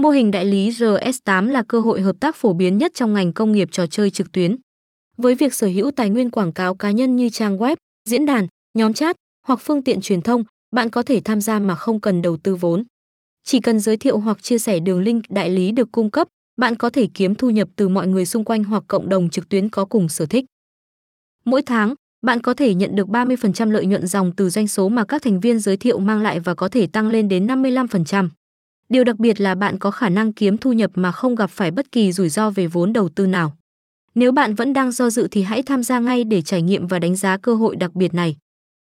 Mô hình đại lý RS8 là cơ hội hợp tác phổ biến nhất trong ngành công nghiệp trò chơi trực tuyến. Với việc sở hữu tài nguyên quảng cáo cá nhân như trang web, diễn đàn, nhóm chat hoặc phương tiện truyền thông, bạn có thể tham gia mà không cần đầu tư vốn. Chỉ cần giới thiệu hoặc chia sẻ đường link đại lý được cung cấp, bạn có thể kiếm thu nhập từ mọi người xung quanh hoặc cộng đồng trực tuyến có cùng sở thích. Mỗi tháng, bạn có thể nhận được 30% lợi nhuận dòng từ doanh số mà các thành viên giới thiệu mang lại và có thể tăng lên đến 55%. Điều đặc biệt là bạn có khả năng kiếm thu nhập mà không gặp phải bất kỳ rủi ro về vốn đầu tư nào. Nếu bạn vẫn đang do dự thì hãy tham gia ngay để trải nghiệm và đánh giá cơ hội đặc biệt này.